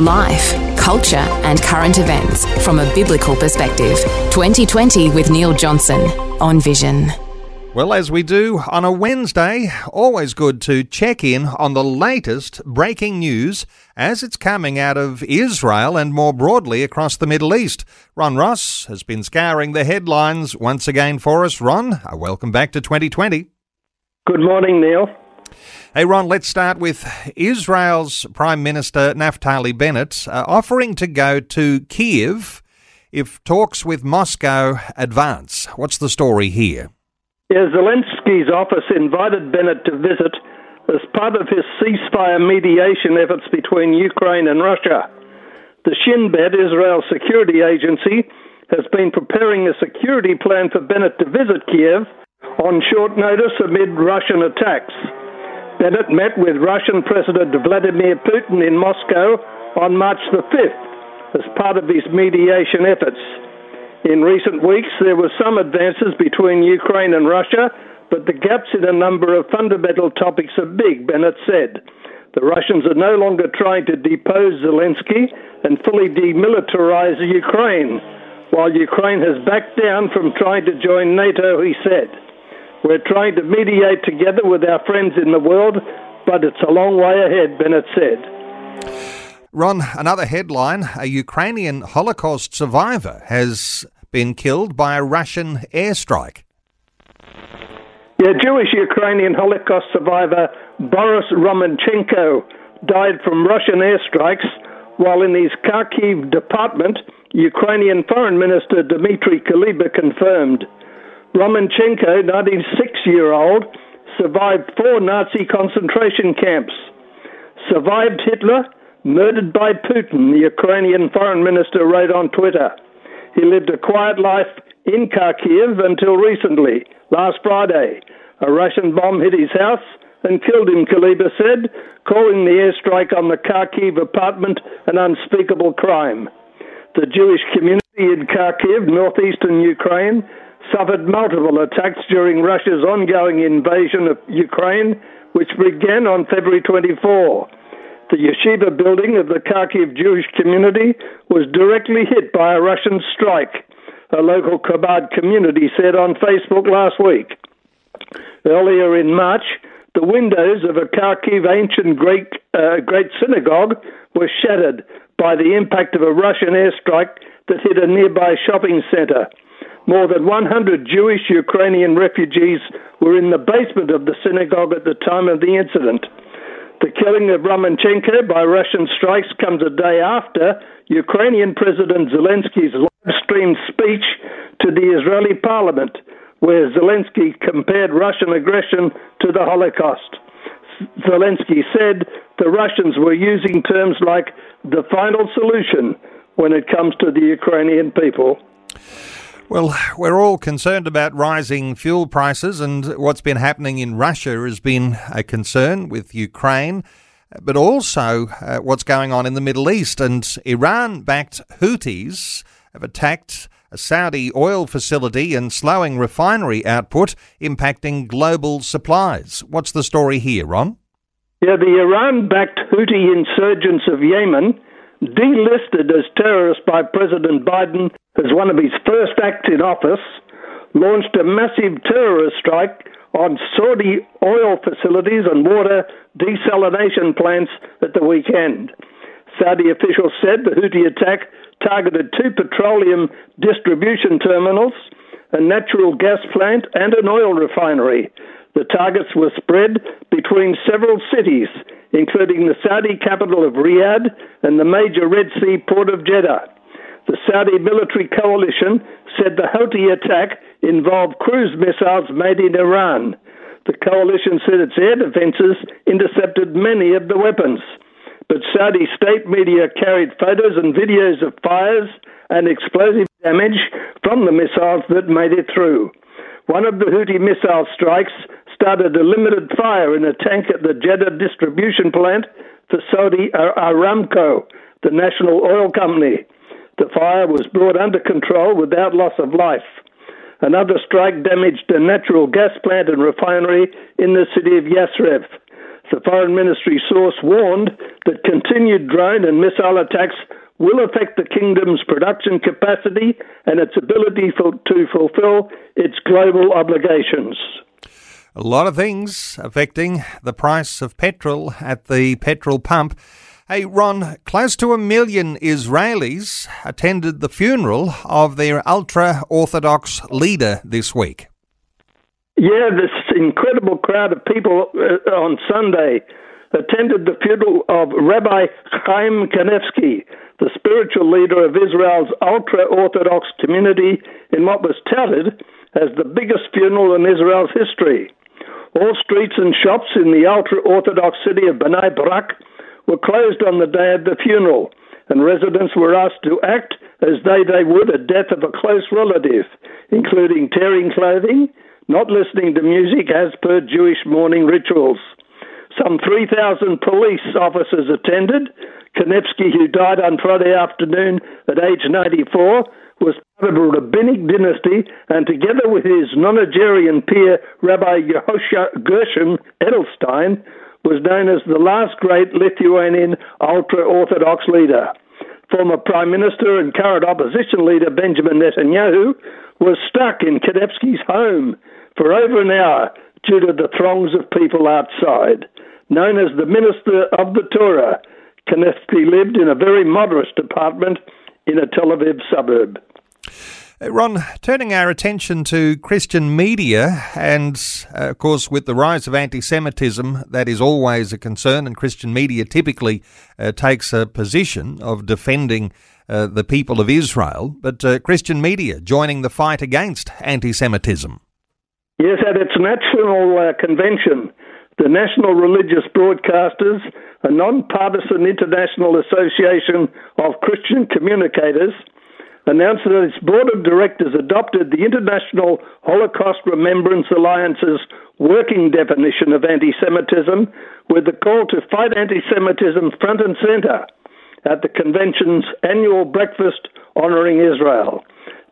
Life, culture, and current events from a biblical perspective. 2020 with Neil Johnson on Vision. Well, as we do on a Wednesday, always good to check in on the latest breaking news as it's coming out of Israel and more broadly across the Middle East. Ron Ross has been scouring the headlines once again for us. Ron, welcome back to 2020. Good morning, Neil. Hey, Ron, let's start with Israel's Prime Minister Naftali Bennett uh, offering to go to Kiev if talks with Moscow advance. What's the story here? Yeah, Zelensky's office invited Bennett to visit as part of his ceasefire mediation efforts between Ukraine and Russia. The Shin Bet, Israel's security agency, has been preparing a security plan for Bennett to visit Kiev on short notice amid Russian attacks. Bennett met with Russian President Vladimir Putin in Moscow on March the 5th as part of his mediation efforts. In recent weeks, there were some advances between Ukraine and Russia, but the gaps in a number of fundamental topics are big, Bennett said. The Russians are no longer trying to depose Zelensky and fully demilitarize Ukraine, while Ukraine has backed down from trying to join NATO, he said. We're trying to mediate together with our friends in the world, but it's a long way ahead, Bennett said. Ron, another headline a Ukrainian Holocaust survivor has been killed by a Russian airstrike. Yeah, Jewish Ukrainian Holocaust survivor Boris Romanchenko died from Russian airstrikes while in his Kharkiv department, Ukrainian Foreign Minister Dmitry Kuleba confirmed. Romanchenko, 96 year old, survived four Nazi concentration camps, survived Hitler, murdered by Putin, the Ukrainian foreign minister wrote on Twitter. He lived a quiet life in Kharkiv until recently, last Friday. A Russian bomb hit his house and killed him, Kuleba said, calling the airstrike on the Kharkiv apartment an unspeakable crime. The Jewish community in Kharkiv, northeastern Ukraine, suffered multiple attacks during Russia's ongoing invasion of Ukraine, which began on February 24. The yeshiva building of the Kharkiv Jewish community was directly hit by a Russian strike, a local Chabad community said on Facebook last week. Earlier in March, the windows of a Kharkiv ancient Greek, uh, great synagogue were shattered by the impact of a Russian airstrike that hit a nearby shopping center. More than 100 Jewish Ukrainian refugees were in the basement of the synagogue at the time of the incident. The killing of Romanchenko by Russian strikes comes a day after Ukrainian President Zelensky's live streamed speech to the Israeli parliament, where Zelensky compared Russian aggression to the Holocaust. Zelensky said the Russians were using terms like the final solution when it comes to the Ukrainian people. Well, we're all concerned about rising fuel prices, and what's been happening in Russia has been a concern with Ukraine, but also uh, what's going on in the Middle East. And Iran backed Houthis have attacked a Saudi oil facility and slowing refinery output, impacting global supplies. What's the story here, Ron? Yeah, the Iran backed Houthi insurgents of Yemen delisted as terrorists by President Biden as one of his first acts in office, launched a massive terrorist strike on Saudi oil facilities and water desalination plants at the weekend. Saudi officials said the Houthi attack targeted two petroleum distribution terminals, a natural gas plant, and an oil refinery. The targets were spread between several cities, including the Saudi capital of Riyadh and the major Red Sea port of Jeddah. The Saudi military coalition said the Houthi attack involved cruise missiles made in Iran. The coalition said its air defenses intercepted many of the weapons. But Saudi state media carried photos and videos of fires and explosive damage from the missiles that made it through. One of the Houthi missile strikes started a limited fire in a tank at the Jeddah distribution plant for Saudi Aramco, the national oil company. The fire was brought under control without loss of life. Another strike damaged a natural gas plant and refinery in the city of Yasreb. The foreign ministry source warned that continued drone and missile attacks will affect the kingdom's production capacity and its ability for, to fulfill its global obligations. A lot of things affecting the price of petrol at the petrol pump. Hey, Ron, close to a million Israelis attended the funeral of their ultra Orthodox leader this week. Yeah, this incredible crowd of people uh, on Sunday attended the funeral of Rabbi Chaim Kanevsky, the spiritual leader of Israel's ultra Orthodox community, in what was touted as the biggest funeral in Israel's history. All streets and shops in the ultra Orthodox city of Bnei Brak were closed on the day of the funeral, and residents were asked to act as they, they would a death of a close relative, including tearing clothing, not listening to music as per Jewish mourning rituals. Some 3,000 police officers attended. Kanevsky, who died on Friday afternoon at age 94, was part of a rabbinic dynasty, and together with his nonagerian peer, Rabbi Yehoshua Gershom Edelstein, was known as the last great Lithuanian ultra Orthodox leader. Former Prime Minister and current opposition leader Benjamin Netanyahu was stuck in Kanevsky's home for over an hour due to the throngs of people outside. Known as the Minister of the Torah, Kanevsky lived in a very modest apartment in a Tel Aviv suburb. Uh, Ron, turning our attention to Christian media, and uh, of course, with the rise of anti Semitism, that is always a concern, and Christian media typically uh, takes a position of defending uh, the people of Israel. But uh, Christian media joining the fight against anti Semitism. Yes, at its national uh, convention, the National Religious Broadcasters, a non-partisan international association of Christian communicators, announced that its board of directors adopted the International Holocaust Remembrance Alliance's working definition of anti Semitism with the call to fight anti Semitism front and center at the convention's annual breakfast honoring Israel.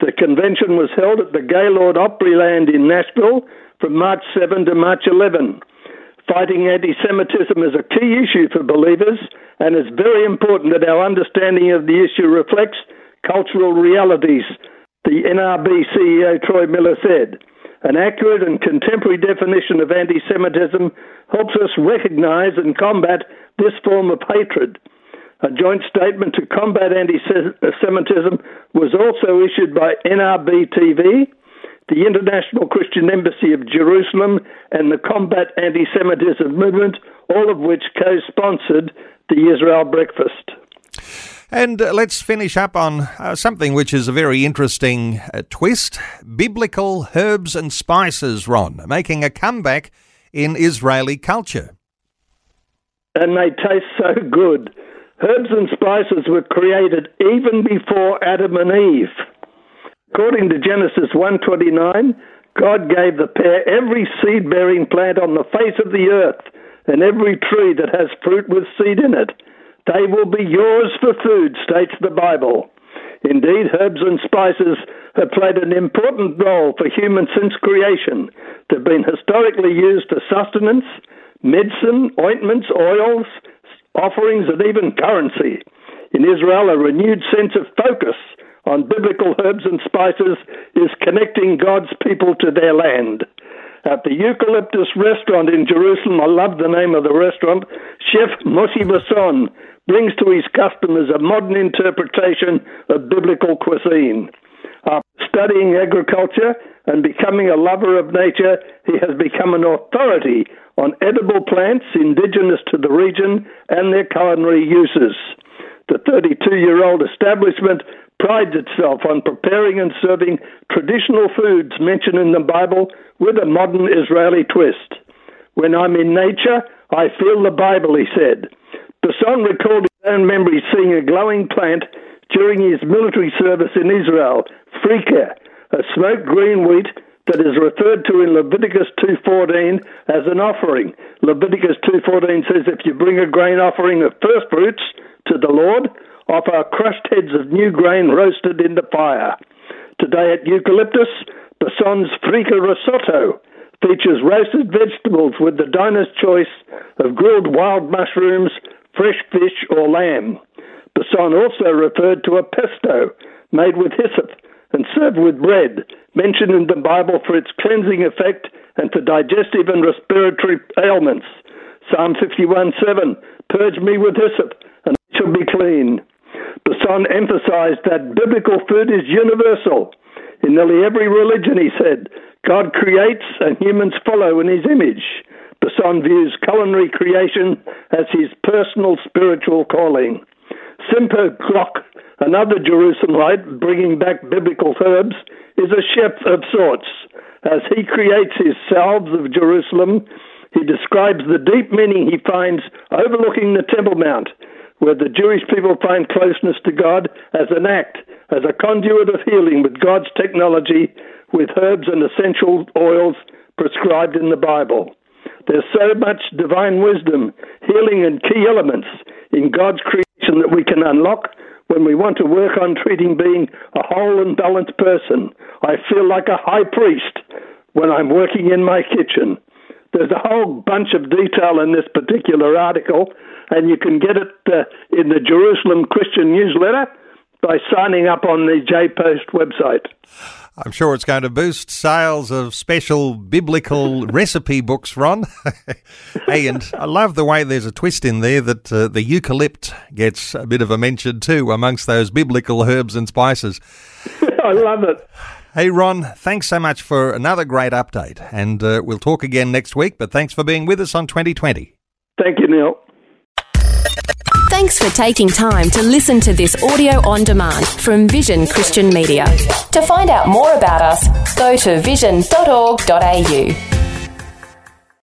The convention was held at the Gaylord Opryland in Nashville from March 7 to March 11. Fighting anti Semitism is a key issue for believers, and it's very important that our understanding of the issue reflects cultural realities, the NRB CEO Troy Miller said. An accurate and contemporary definition of anti Semitism helps us recognize and combat this form of hatred. A joint statement to combat anti Semitism was also issued by NRB TV, the International Christian Embassy of Jerusalem, and the Combat Anti Semitism Movement, all of which co sponsored the Israel Breakfast. And uh, let's finish up on uh, something which is a very interesting uh, twist biblical herbs and spices, Ron, making a comeback in Israeli culture. And they taste so good. Herbs and spices were created even before Adam and Eve. According to Genesis 1:29, God gave the pair every seed-bearing plant on the face of the earth and every tree that has fruit with seed in it. They will be yours for food, states the Bible. Indeed, herbs and spices have played an important role for humans since creation. They've been historically used for sustenance, medicine, ointments, oils, offerings, and even currency. In Israel, a renewed sense of focus on biblical herbs and spices is connecting God's people to their land. At the Eucalyptus restaurant in Jerusalem, I love the name of the restaurant, Chef Moshe Basson brings to his customers a modern interpretation of biblical cuisine. After studying agriculture and becoming a lover of nature, he has become an authority on edible plants indigenous to the region and their culinary uses. The 32 year old establishment prides itself on preparing and serving traditional foods mentioned in the Bible with a modern Israeli twist. When I'm in nature, I feel the Bible, he said. Basson recalled his own memories seeing a glowing plant during his military service in Israel, Freekeh, a smoked green wheat that is referred to in Leviticus 2:14 as an offering. Leviticus 2:14 says if you bring a grain offering of first fruits to the Lord, offer crushed heads of new grain roasted in the fire. Today at Eucalyptus, Basson's Freekeh Risotto features roasted vegetables with the diner's choice of grilled wild mushrooms, fresh fish, or lamb. Basson also referred to a pesto made with hyssop and served with bread, mentioned in the Bible for its cleansing effect and for digestive and respiratory ailments. Psalm 51 7 Purge me with hyssop, and I shall be clean. Basson emphasized that biblical food is universal. In nearly every religion, he said, God creates and humans follow in his image. Basson views culinary creation as his personal spiritual calling. Simper Glock Another Jerusalemite bringing back biblical herbs is a chef of sorts. As he creates his salves of Jerusalem, he describes the deep meaning he finds overlooking the Temple Mount, where the Jewish people find closeness to God as an act, as a conduit of healing with God's technology, with herbs and essential oils prescribed in the Bible. There's so much divine wisdom, healing, and key elements in God's creation that we can unlock when we want to work on treating being a whole and balanced person, I feel like a high priest when I'm working in my kitchen. There's a whole bunch of detail in this particular article, and you can get it uh, in the Jerusalem Christian newsletter by signing up on the JPost website. I'm sure it's going to boost sales of special biblical recipe books, Ron. hey, and I love the way there's a twist in there that uh, the eucalypt gets a bit of a mention too amongst those biblical herbs and spices. I love it. Hey, Ron, thanks so much for another great update. And uh, we'll talk again next week, but thanks for being with us on 2020. Thank you, Neil. Thanks for taking time to listen to this audio on demand from Vision Christian Media. To find out more about us, go to vision.org.au.